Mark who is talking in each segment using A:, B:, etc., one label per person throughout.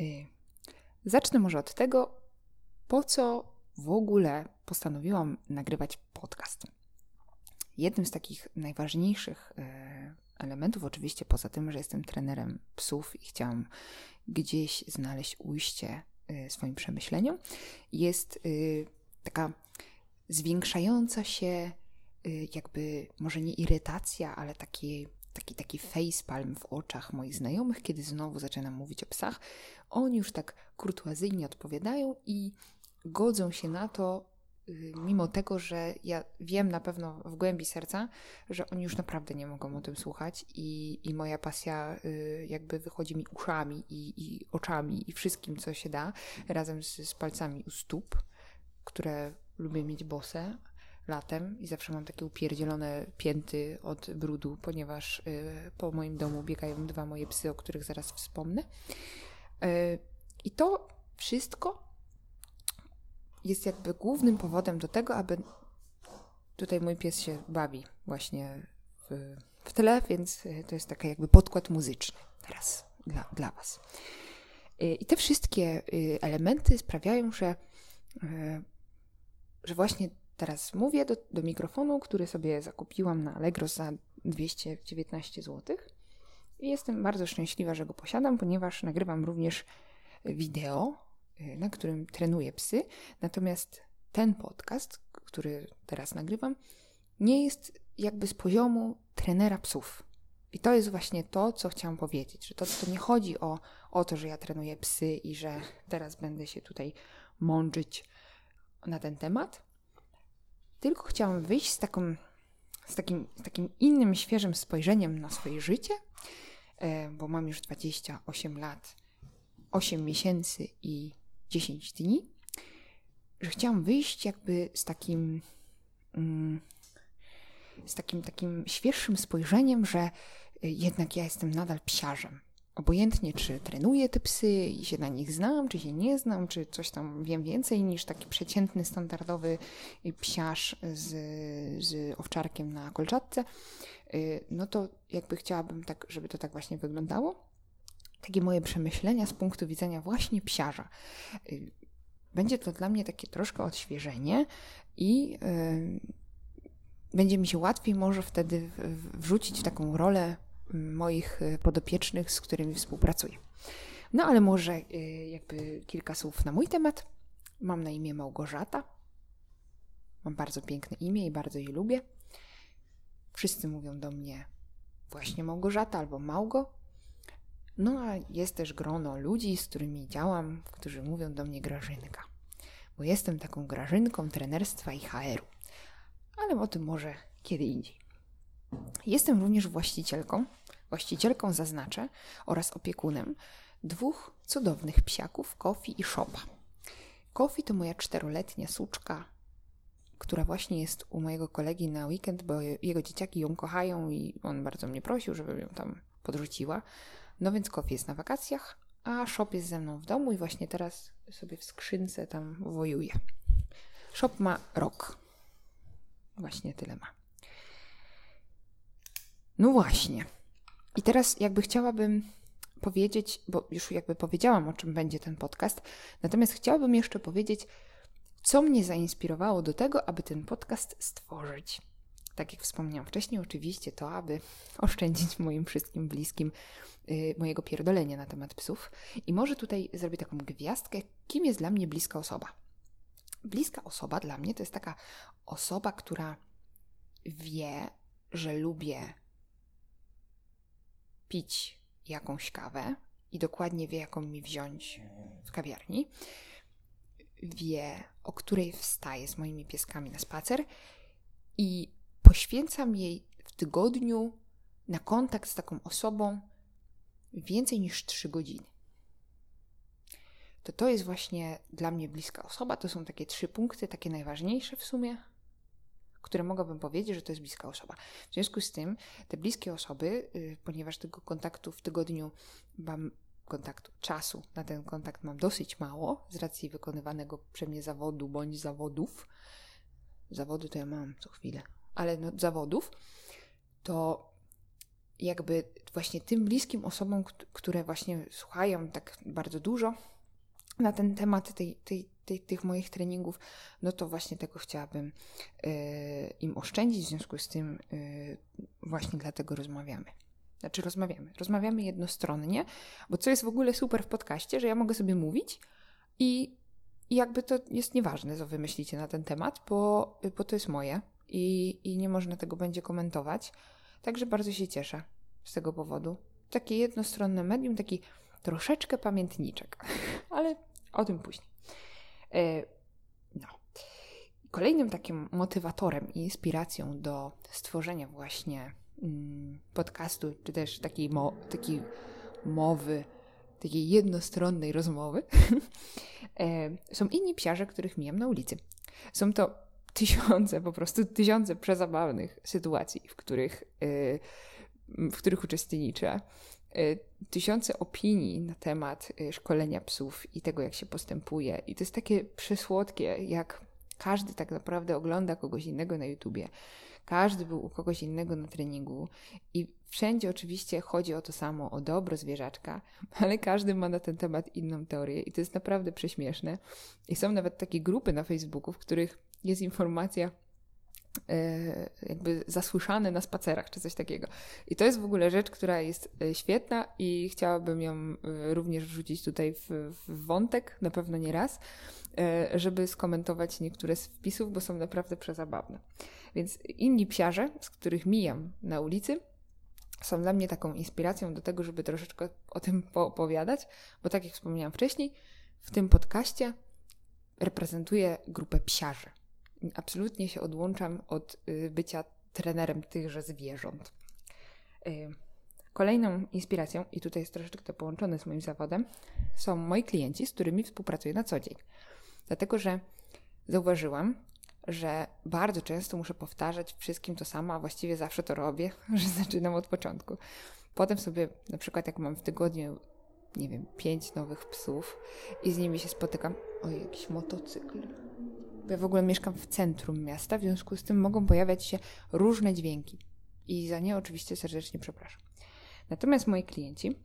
A: Y, zacznę może od tego, po co w ogóle postanowiłam nagrywać podcast. Jednym z takich najważniejszych y, elementów, oczywiście poza tym, że jestem trenerem psów i chciałam gdzieś znaleźć ujście y, swoim przemyśleniom, jest taka zwiększająca się jakby może nie irytacja, ale taki, taki, taki facepalm w oczach moich znajomych, kiedy znowu zaczynam mówić o psach. Oni już tak kurtuazyjnie odpowiadają i godzą się na to, y, mimo tego, że ja wiem na pewno w głębi serca, że oni już naprawdę nie mogą o tym słuchać i, i moja pasja y, jakby wychodzi mi uszami i, i oczami i wszystkim, co się da, razem z, z palcami u stóp, które lubię mieć bose, latem i zawsze mam takie upierdzielone pięty od brudu, ponieważ y, po moim domu biegają dwa moje psy, o których zaraz wspomnę. Y, I to wszystko jest jakby głównym powodem do tego, aby tutaj mój pies się bawi właśnie w, w tle, więc y, to jest taki jakby podkład muzyczny teraz dla, dla Was. I te wszystkie elementy sprawiają, że, że właśnie teraz mówię do, do mikrofonu, który sobie zakupiłam na Allegro za 219 zł. I jestem bardzo szczęśliwa, że go posiadam, ponieważ nagrywam również wideo, y, na którym trenuję psy. Natomiast ten podcast, który teraz nagrywam, nie jest jakby z poziomu trenera psów. I to jest właśnie to, co chciałam powiedzieć, że to, to nie chodzi o, o to, że ja trenuję psy i że teraz będę się tutaj mądrzyć na ten temat, tylko chciałam wyjść z, taką, z, takim, z takim innym, świeżym spojrzeniem na swoje życie, e, bo mam już 28 lat, 8 miesięcy i 10 dni, że chciałam wyjść jakby z takim mm, z takim takim świeższym spojrzeniem, że jednak ja jestem nadal psiarzem. Obojętnie, czy trenuję te psy i się na nich znam, czy się nie znam, czy coś tam wiem więcej niż taki przeciętny, standardowy psiarz z, z owczarkiem na kolczatce, y, no to jakby chciałabym tak, żeby to tak właśnie wyglądało. Takie moje przemyślenia z punktu widzenia właśnie psiarza. Y, będzie to dla mnie takie troszkę odświeżenie i y, będzie mi się łatwiej może wtedy wrzucić w taką rolę moich y, podopiecznych, z którymi współpracuję. No ale może y, jakby kilka słów na mój temat. Mam na imię Małgorzata. Mam bardzo piękne imię i bardzo je lubię. Wszyscy mówią do mnie właśnie Małgorzata albo Małgo. No a jest też grono ludzi, z którymi działam, którzy mówią do mnie Grażynka. Bo jestem taką Grażynką trenerstwa i HR-u. Ale o tym może kiedy indziej. Jestem również właścicielką, właścicielką zaznaczę, oraz opiekunem dwóch cudownych psiaków, Kofi i Szopa. Kofi to moja czteroletnia suczka, która właśnie jest u mojego kolegi na weekend, bo jego dzieciaki ją kochają i on bardzo mnie prosił, żebym ją tam podrzuciła. No więc Kofi jest na wakacjach, a Shop jest ze mną w domu i właśnie teraz sobie w skrzynce tam wojuje. Shop ma rok. Właśnie tyle ma. No właśnie. I teraz jakby chciałabym powiedzieć, bo już jakby powiedziałam, o czym będzie ten podcast, natomiast chciałabym jeszcze powiedzieć, co mnie zainspirowało do tego, aby ten podcast stworzyć. Tak jak wspomniałam wcześniej, oczywiście to, aby oszczędzić moim wszystkim bliskim yy, mojego pierdolenia na temat psów. I może tutaj zrobię taką gwiazdkę, kim jest dla mnie bliska osoba. Bliska osoba dla mnie to jest taka osoba, która wie, że lubię pić jakąś kawę i dokładnie wie, jaką mi wziąć w kawiarni. Wie, o której wstaję z moimi pieskami na spacer i poświęcam jej w tygodniu na kontakt z taką osobą więcej niż 3 godziny. To to jest właśnie dla mnie bliska osoba. To są takie trzy punkty, takie najważniejsze w sumie, które mogłabym powiedzieć, że to jest bliska osoba. W związku z tym te bliskie osoby, y, ponieważ tego kontaktu w tygodniu mam kontaktu, czasu na ten kontakt mam dosyć mało z racji wykonywanego przeze mnie zawodu bądź zawodów. Zawody to ja mam co chwilę, ale no, zawodów, to jakby właśnie tym bliskim osobom, które właśnie słuchają tak bardzo dużo na ten temat tej, tej, tej, tych moich treningów, no to właśnie tego chciałabym y, im oszczędzić, w związku z tym y, właśnie dlatego rozmawiamy. Znaczy rozmawiamy. Rozmawiamy jednostronnie, bo co jest w ogóle super w podcaście, że ja mogę sobie mówić i, i jakby to jest nieważne, co wymyślicie na ten temat, bo, bo to jest moje i, i nie można tego będzie komentować. Także bardzo się cieszę z tego powodu. Takie jednostronne medium, taki troszeczkę pamiętniczek, ale o tym później. E, no. Kolejnym takim motywatorem i inspiracją do stworzenia właśnie mm, podcastu, czy też takiej, mo takiej mowy, takiej jednostronnej rozmowy, e, są inni psiarze, których mijam na ulicy. Są to tysiące, po prostu tysiące przezabawnych sytuacji, w których, e, w których uczestniczę. Tysiące opinii na temat szkolenia psów i tego, jak się postępuje. I to jest takie przysłodkie, jak każdy tak naprawdę ogląda kogoś innego na YouTubie. Każdy był u kogoś innego na treningu i wszędzie oczywiście chodzi o to samo, o dobro zwierzaczka, ale każdy ma na ten temat inną teorię i to jest naprawdę prześmieszne. I są nawet takie grupy na Facebooku, w których jest informacja, e, jakby zasłyszane na spacerach, czy coś takiego. I to jest w ogóle rzecz, która jest e, świetna i chciałabym ją e, również wrzucić tutaj w, w wątek, na pewno nie raz, żeby skomentować niektóre z wpisów, bo są naprawdę przezabawne. Więc inni psiarze, z których mijam na ulicy, są dla mnie taką inspiracją do tego, żeby troszeczkę o tym poopowiadać, bo tak jak wspomniałam wcześniej, w tym podcaście reprezentuję grupę psiarzy absolutnie się odłączam od y, bycia trenerem tychże zwierząt. Y, kolejną inspiracją, i tutaj jest troszeczkę połączone z moim zawodem, są moi klienci, z którymi współpracuję na co dzień. Dlatego, że zauważyłam, że bardzo często muszę powtarzać wszystkim to samo, a właściwie zawsze to robię, że zaczynam od początku. Potem sobie, na przykład, jak mam w tygodniu, nie wiem, pięć nowych psów i z nimi się spotykam. Oj, jakiś motocykl ja w ogóle mieszkam w centrum miasta, w związku z tym mogą pojawiać się różne dźwięki. I za nie oczywiście serdecznie przepraszam. Natomiast moi klienci,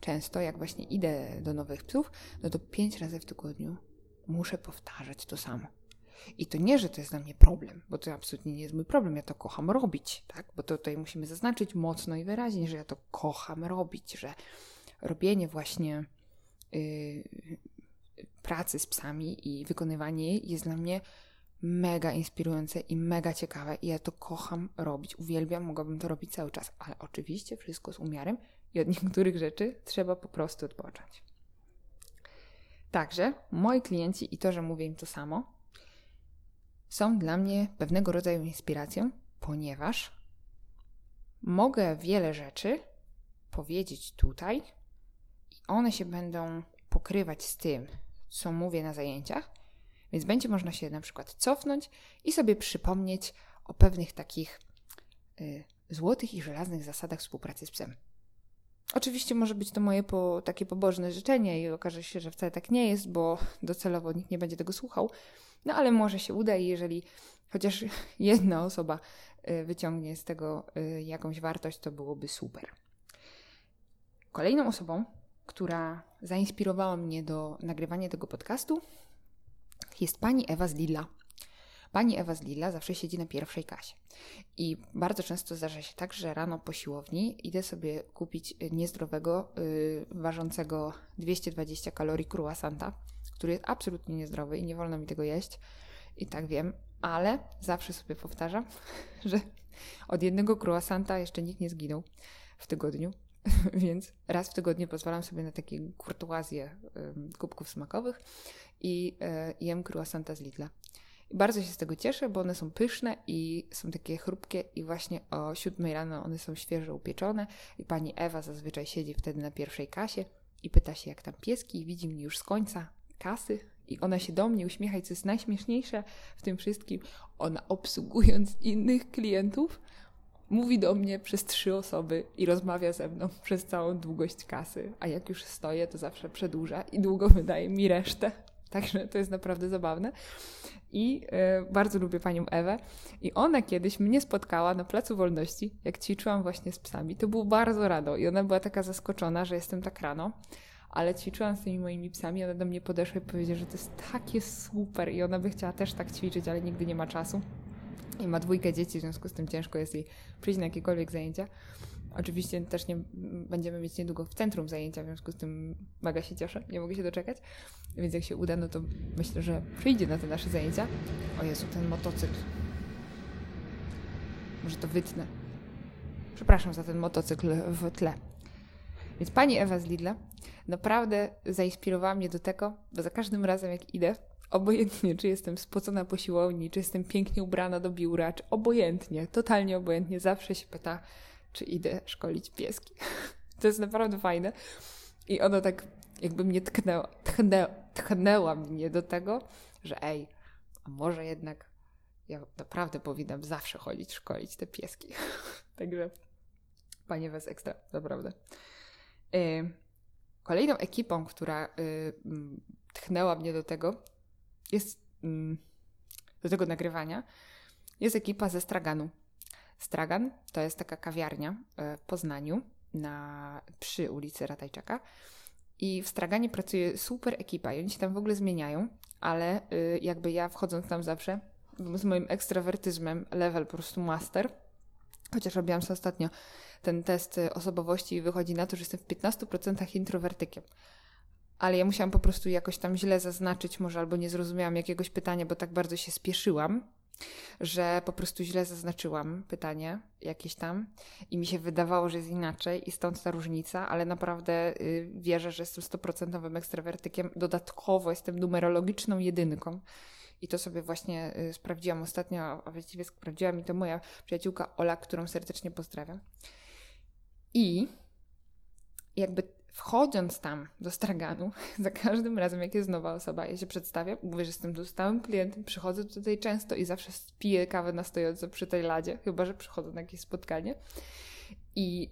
A: często jak właśnie idę do nowych psów, no to pięć razy w tygodniu muszę powtarzać to samo. I to nie, że to jest dla mnie problem, bo to absolutnie nie jest mój problem. Ja to kocham robić, tak? Bo to tutaj musimy zaznaczyć mocno i wyraźnie, że ja to kocham robić, że robienie właśnie yy, pracy z psami i wykonywanie jej jest dla mnie mega inspirujące i mega ciekawe i ja to kocham robić, uwielbiam, mogłabym to robić cały czas, ale oczywiście wszystko z umiarem i od niektórych rzeczy trzeba po prostu odpocząć. Także moi klienci i to, że mówię im to samo, są dla mnie pewnego rodzaju inspiracją, ponieważ mogę wiele rzeczy powiedzieć tutaj i one się będą pokrywać z tym, co mówię na zajęciach, więc będzie można się na przykład cofnąć i sobie przypomnieć o pewnych takich y, złotych i żelaznych zasadach współpracy z psem. Oczywiście może być to moje po, takie pobożne życzenie i okaże się, że wcale tak nie jest, bo docelowo nikt nie będzie tego słuchał. No ale może się uda i jeżeli chociaż jedna osoba y, wyciągnie z tego y, jakąś wartość, to byłoby super. Kolejną osobą, która zainspirowała mnie do nagrywania tego podcastu, jest pani Ewa z Lilla. Pani Ewa z Lilla zawsze siedzi na pierwszej kasie. I bardzo często zdarza się tak, że rano po siłowni idę sobie kupić niezdrowego, yy, ważącego 220 kalorii croissanta, który jest absolutnie niezdrowy i nie wolno mi tego jeść. I tak wiem, ale zawsze sobie powtarzam, że od jednego croissanta jeszcze nikt nie zginął w tygodniu. więc raz w tygodniu pozwalam sobie na takie kurtuazje kubków smakowych i e, jem croissanta z Lidla. I bardzo się z tego cieszę, bo one są pyszne i są takie chrupkie i właśnie o 7 rano one są świeżo upieczone i pani Ewa zazwyczaj siedzi wtedy na pierwszej kasie i pyta się jak tam pieski i widzi mnie już z końca kasy i ona się do mnie uśmiecha i co jest najśmieszniejsze w tym wszystkim, ona obsługując innych klientów mówi do mnie przez trzy osoby i rozmawia ze mną przez całą długość kasy, a jak już stoję, to zawsze przedłuża i długo wydaje mi resztę. Także to jest naprawdę zabawne. I e, bardzo lubię panią Ewę. I ona kiedyś mnie spotkała na Placu Wolności, jak ćwiczyłam właśnie z psami. To było bardzo rado i ona była taka zaskoczona, że jestem tak rano. Ale ćwiczyłam z tymi moimi psami, ona do mnie podeszła i powiedziała, że to jest takie super i ona by chciała też tak ćwiczyć, ale nigdy nie ma czasu. I ma dwójkę dzieci, w związku z tym ciężko jest jej przyjść na jakiekolwiek zajęcia. Oczywiście też nie będziemy mieć niedługo w centrum zajęcia, w związku z tym mega się cieszę, nie mogę się doczekać. Więc jak się uda, no to myślę, że przyjdzie na te nasze zajęcia. O Jezu, ten motocykl. Może to wytnę. Przepraszam za ten motocykl w tle. Więc pani Ewa z Lidla naprawdę zainspirowała mnie do tego, bo za każdym razem jak idę, obojętnie czy jestem spocona po siłowni, czy jestem pięknie ubrana do biura, czy obojętnie, totalnie obojętnie, zawsze się pyta, czy idę szkolić pieski. To jest naprawdę fajne. I ono tak jakby mnie tknęło, tchnęło, tchnęła mnie do tego, że ej, a może jednak ja naprawdę powinnam zawsze chodzić, szkolić te pieski. Także panie was ekstra, naprawdę. Y, kolejną ekipą, która y, tchnęła mnie do tego, jest mm, do tego nagrywania, jest ekipa ze Straganu. Stragan to jest taka kawiarnia e, w Poznaniu na, przy ulicy Ratajczaka. I w Straganie pracuje super ekipa i oni się tam w ogóle zmieniają, ale y, jakby ja wchodząc tam zawsze z moim ekstrawertyzmem level po prostu master, chociaż robiłam sobie ostatnio ten test osobowości i wychodzi na to, że jestem w 15% introwertykiem. Ale ja musiałam po prostu jakoś tam źle zaznaczyć, może albo nie zrozumiałam jakiegoś pytania, bo tak bardzo się spieszyłam, że po prostu źle zaznaczyłam pytanie jakieś tam i mi się wydawało, że jest inaczej i stąd ta różnica, ale naprawdę y, wierzę, że jestem stoprocentowym ekstrawertykiem. Dodatkowo jestem numerologiczną jedynką. I to sobie właśnie y, sprawdziłam ostatnio, a właściwie sprawdziła mi to moja przyjaciółka Ola, którą serdecznie pozdrawiam. I jakby wchodząc tam do straganu, za każdym razem, jak jest nowa osoba, ja się przedstawiam, mówię, że jestem tu stałym klientem, przychodzę tutaj często i zawsze piję kawę na stojąco przy tej ladzie, chyba że przychodzę na jakieś spotkanie. I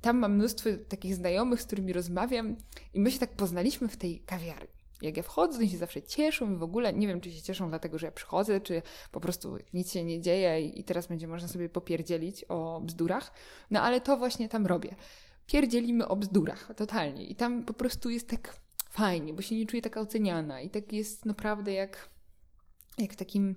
A: tam mam mnóstwo takich znajomych, z którymi rozmawiam, i my się tak poznaliśmy w tej kawiarni. Jak ja wchodzę, to się zawsze cieszą i w ogóle nie wiem, czy się cieszą dlatego, że ja przychodzę, czy po prostu nic się nie dzieje i teraz będzie można sobie popierdzielić o bzdurach. No ale to właśnie tam robię pierdzielimy o bzdurach, totalnie. I tam po prostu jest tak fajnie, bo się nie czuję taka oceniana i tak jest naprawdę jak, jak w takim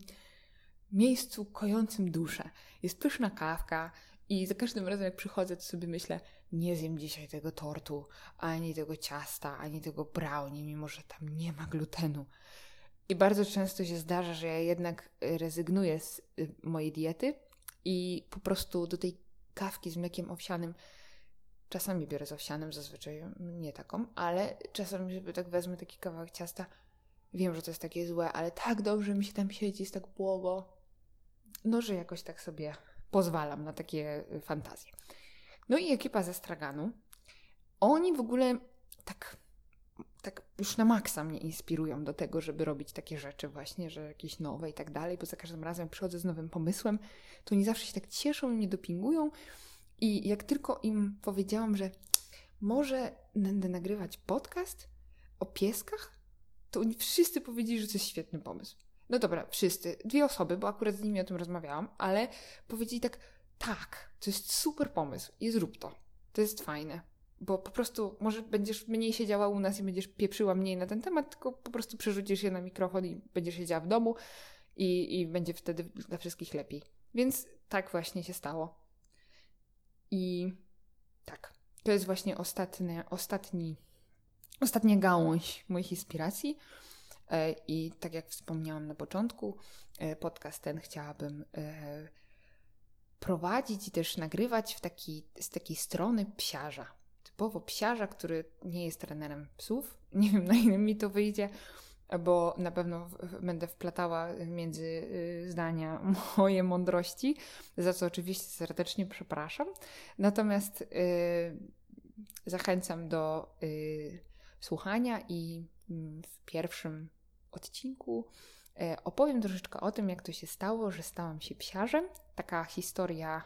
A: miejscu kojącym duszę. Jest pyszna kawka i za każdym razem jak przychodzę, to sobie myślę, nie zjem dzisiaj tego tortu, ani tego ciasta, ani tego brownie, mimo że tam nie ma glutenu. I bardzo często się zdarza, że ja jednak rezygnuję z y, mojej diety i po prostu do tej kawki z mlekiem owsianym Czasami biorę z owsianym, zazwyczaj nie taką, ale czasami sobie tak wezmę taki kawałek ciasta. Wiem, że to jest takie złe, ale tak dobrze mi się tam siedzi, jest tak błogo. No, że jakoś tak sobie pozwalam na takie y, fantazje. No i ekipa ze straganu. Oni w ogóle tak, tak już na maksa mnie inspirują do tego, żeby robić takie rzeczy właśnie, że jakieś nowe i tak dalej, bo za każdym razem przychodzę z nowym pomysłem, to oni zawsze się tak cieszą i mnie dopingują i jak tylko im powiedziałam, że może będę nagrywać podcast o pieskach, to oni wszyscy powiedzieli, że to jest świetny pomysł. No dobra, wszyscy. Dwie osoby, bo akurat z nimi o tym rozmawiałam, ale powiedzieli tak, tak, to jest super pomysł i zrób to. To jest fajne. Bo po prostu może będziesz mniej siedziała u nas i będziesz pieprzyła mniej na ten temat, tylko po prostu przerzucisz je na mikrofon i będziesz siedziała w domu i, i będzie wtedy dla wszystkich lepiej. Więc tak właśnie się stało. I tak, to jest właśnie ostatnie, ostatni, ostatnia gałąź moich inspiracji. E, I tak jak wspomniałam na początku, e, podcast ten chciałabym e, prowadzić i też nagrywać w taki, z takiej strony psiarza. Typowo psiarza, który nie jest trenerem psów. Nie wiem, na ile mi to wyjdzie, bo na pewno będę wplatała między y, zdania moje mądrości, za co oczywiście serdecznie przepraszam. Natomiast y, zachęcam do y, słuchania i mm, w pierwszym odcinku opowiem troszeczkę o tym, jak to się stało, że stałam się psiarzem. Taka historia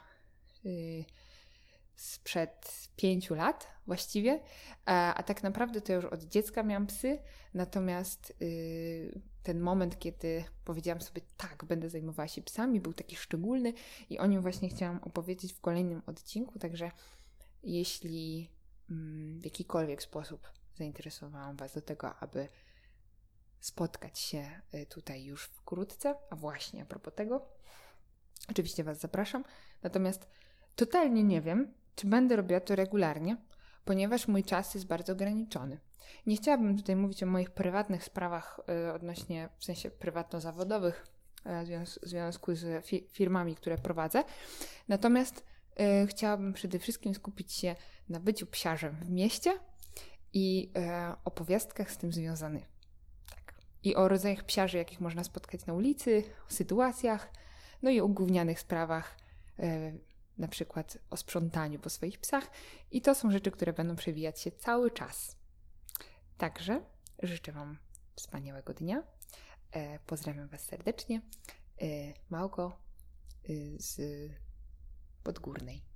A: sprzed pięciu lat właściwie, a, tak naprawdę to już od dziecka miałam psy, natomiast yy, ten moment, kiedy powiedziałam sobie tak, będę zajmowała się psami, był taki szczególny i o nim właśnie chciałam opowiedzieć w kolejnym odcinku, także jeśli yy, w jakikolwiek sposób zainteresowałam Was do tego, aby spotkać się y, tutaj już wkrótce, a właśnie a propos tego, oczywiście Was zapraszam, natomiast totalnie nie wiem, czy będę robiła to regularnie, ponieważ mój czas jest bardzo ograniczony. Nie chciałabym tutaj mówić o moich prywatnych sprawach y, odnośnie, w sensie prywatno-zawodowych, y, w związku z fi firmami, które prowadzę. Natomiast y, chciałabym przede wszystkim skupić się na byciu psiarzem w mieście i opowiastkach z tym związanych. Tak. I o rodzajach psiarzy, jakich można spotkać na ulicy, o sytuacjach, no i o gównianych sprawach na przykład o sprzątaniu po swoich psach i to są rzeczy, które będą przewijać się cały czas. Także życzę Wam wspaniałego dnia. E, pozdrawiam Was serdecznie. E, Małgo e, z Podgórnej.